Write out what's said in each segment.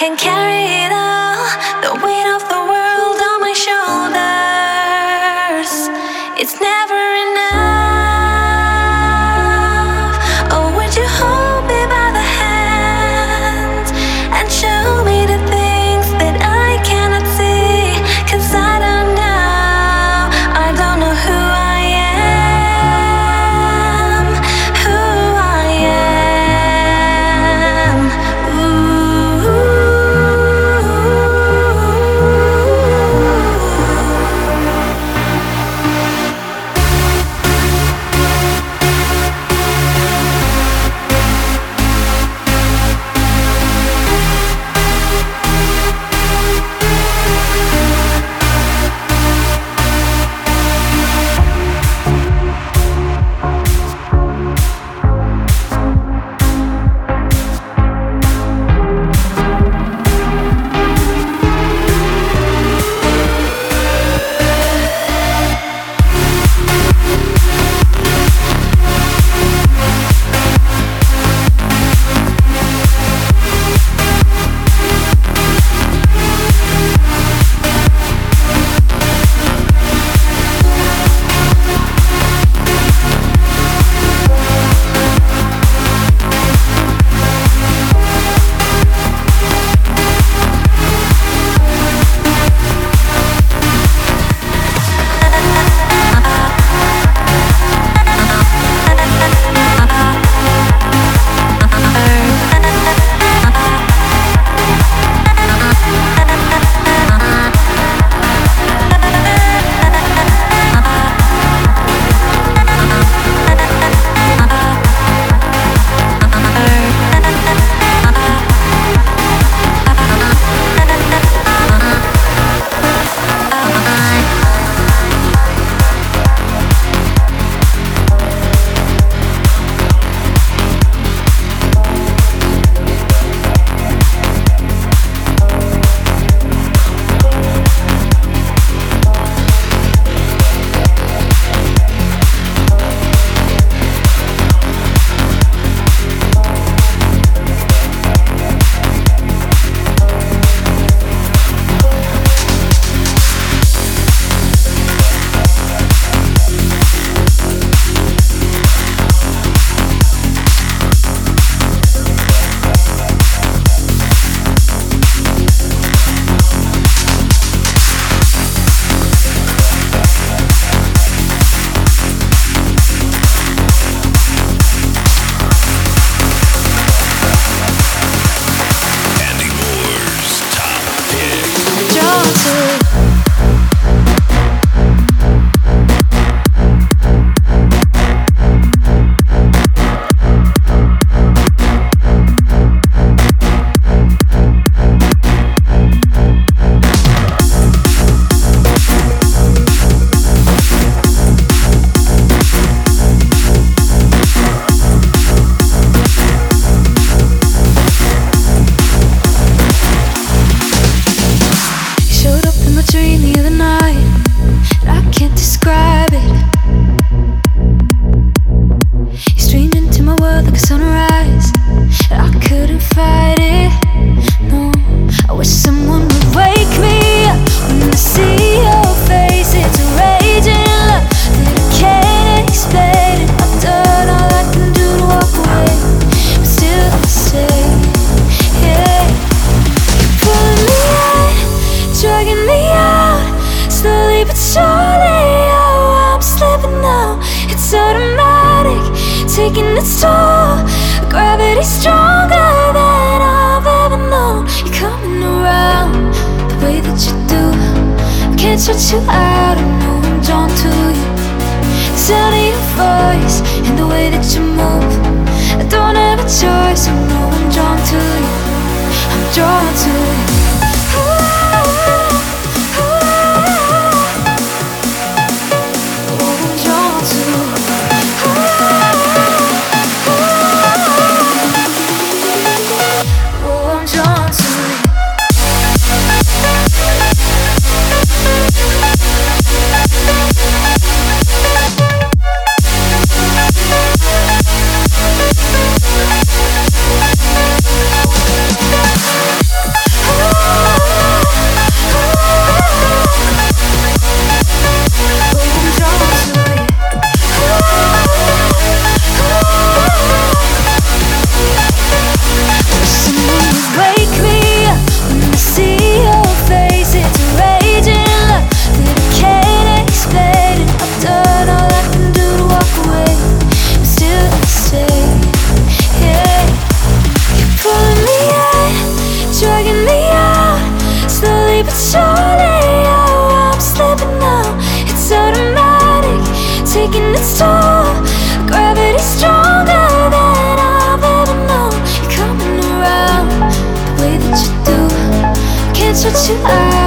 can carry Can't you out.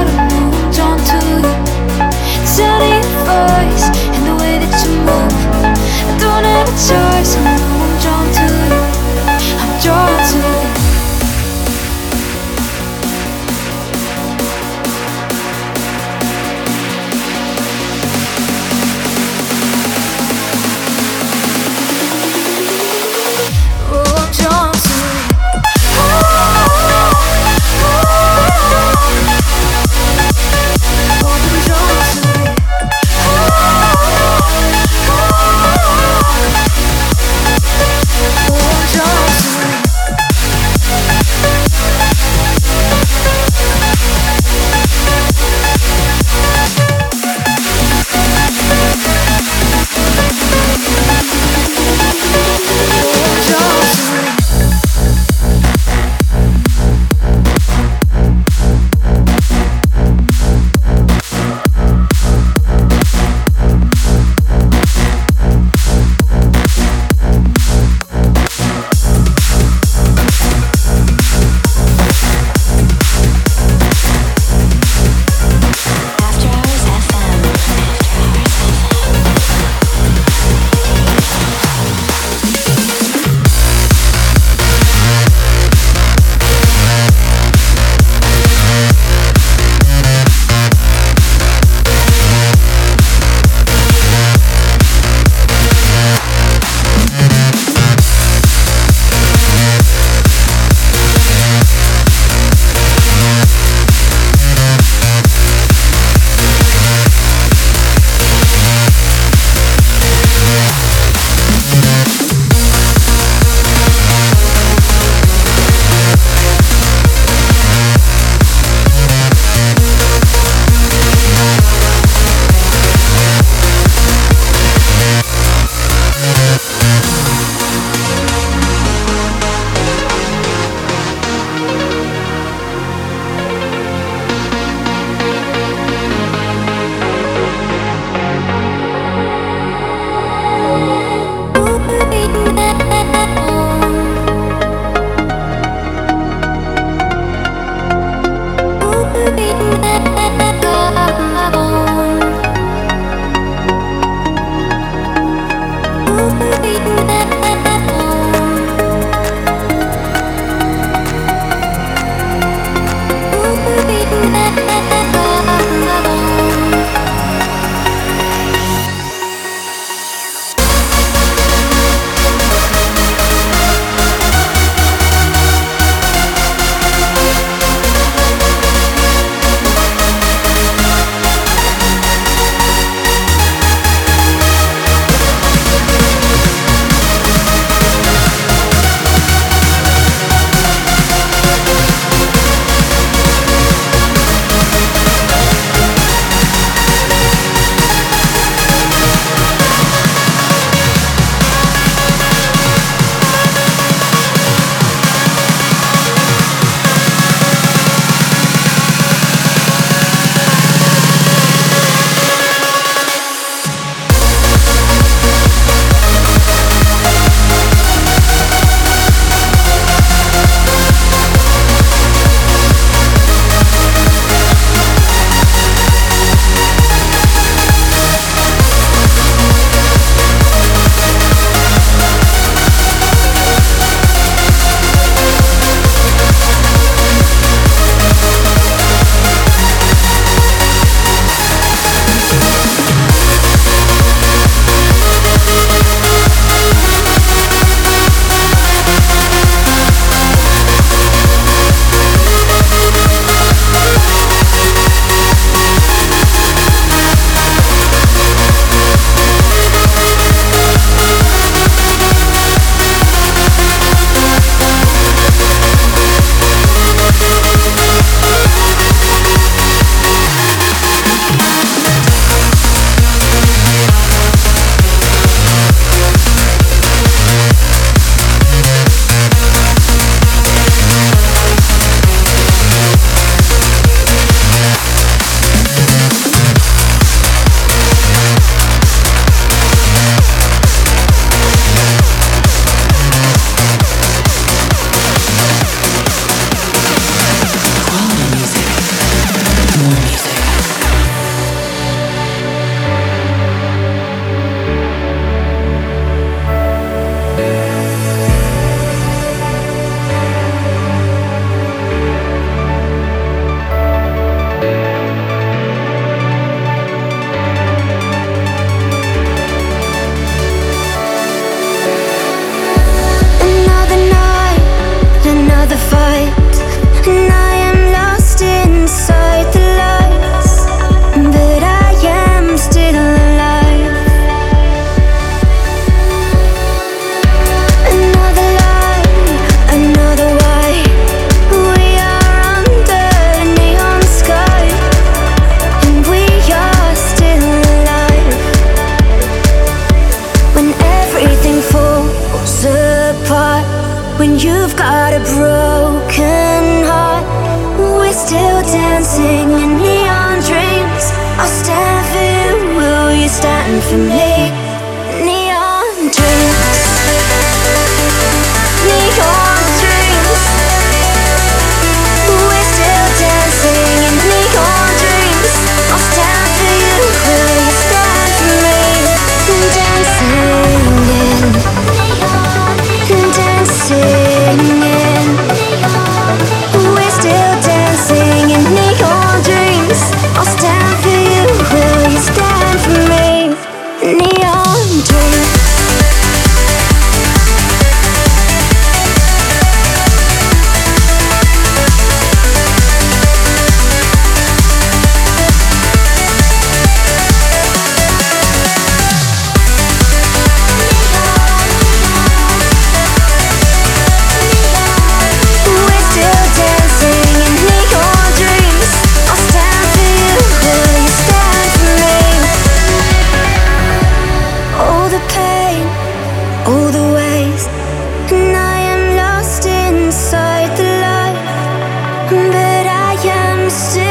But I am still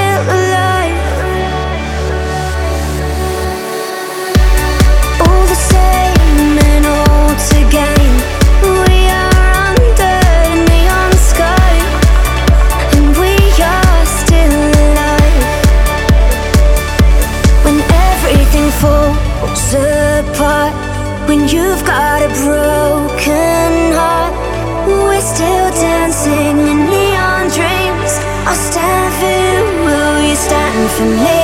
stand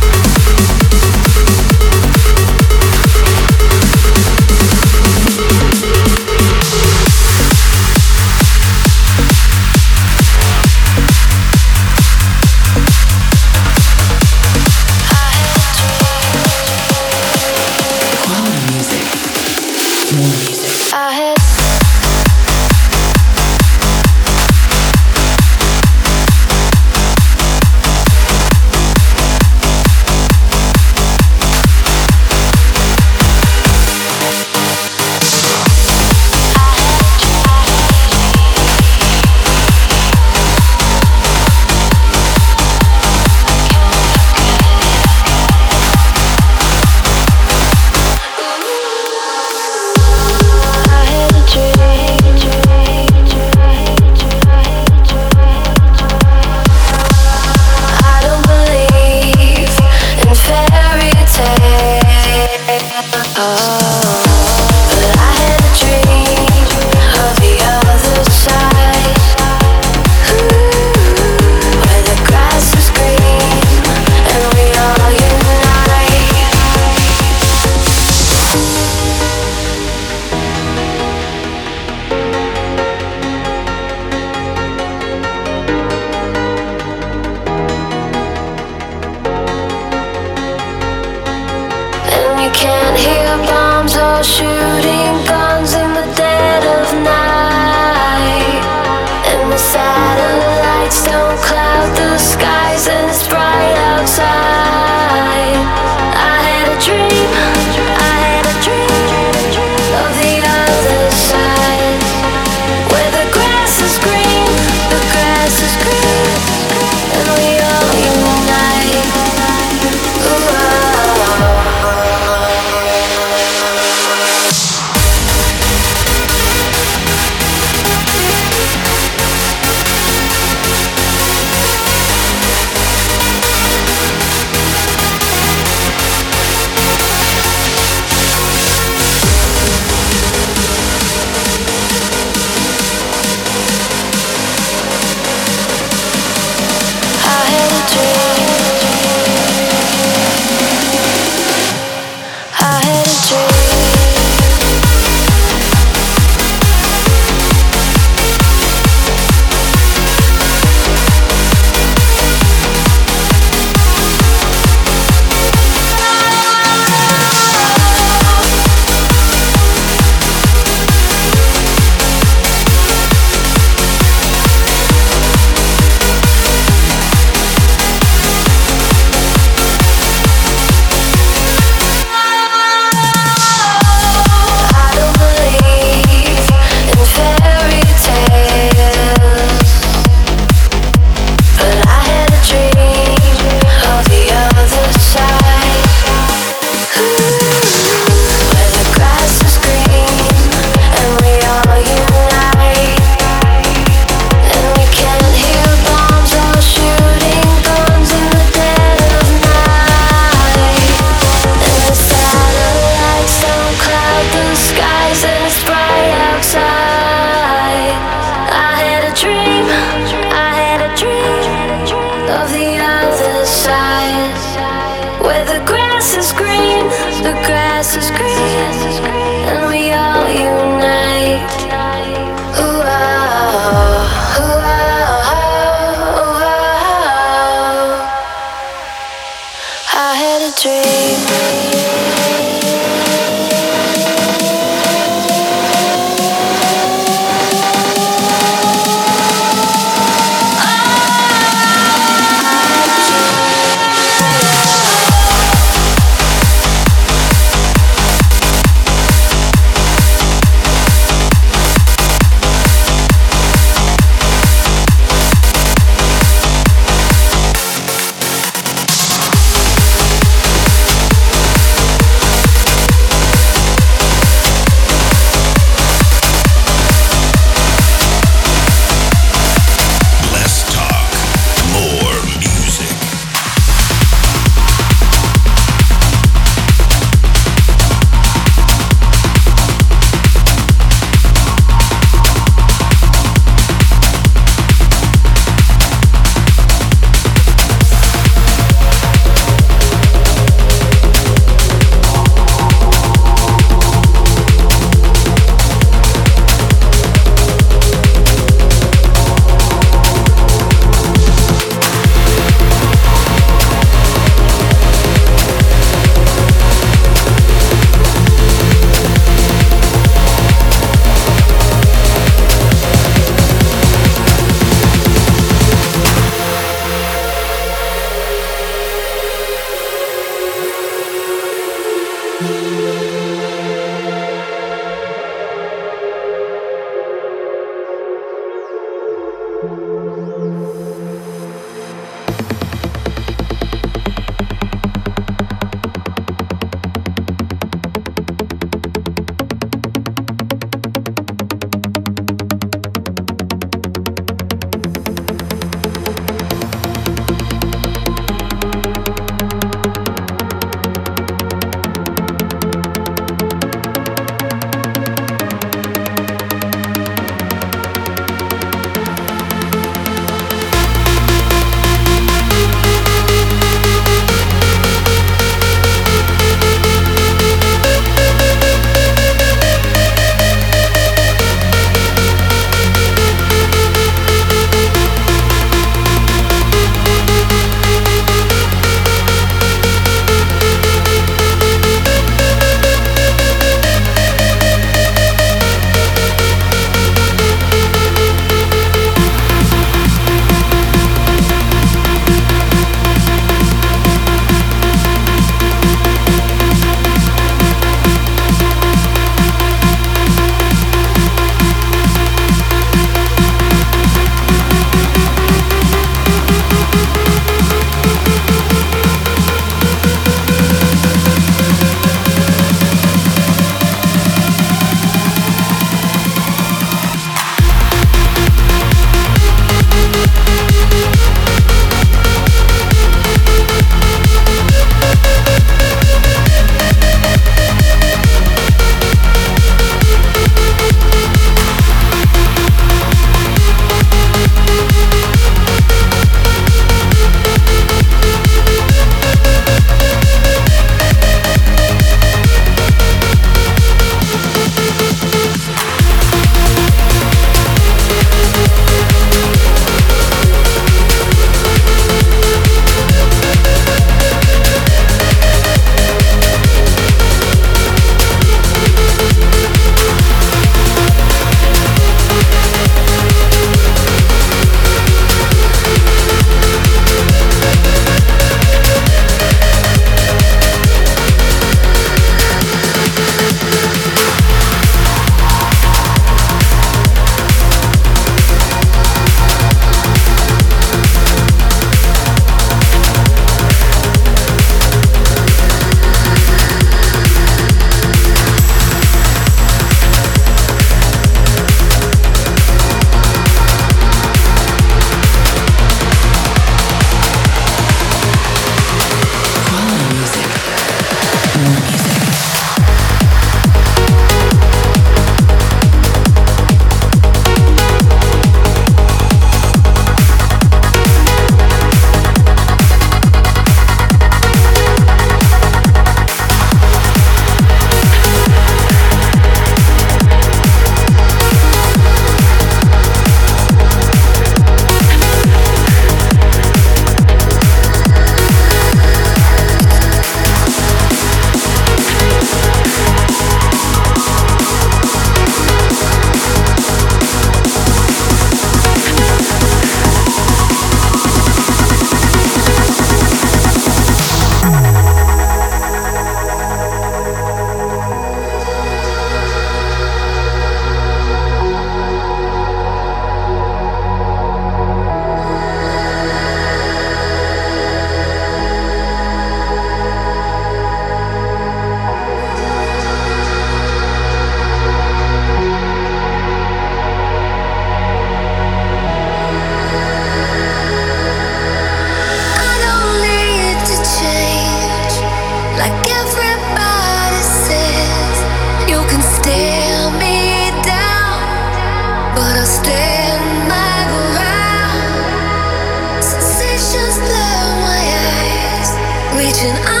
Imagine I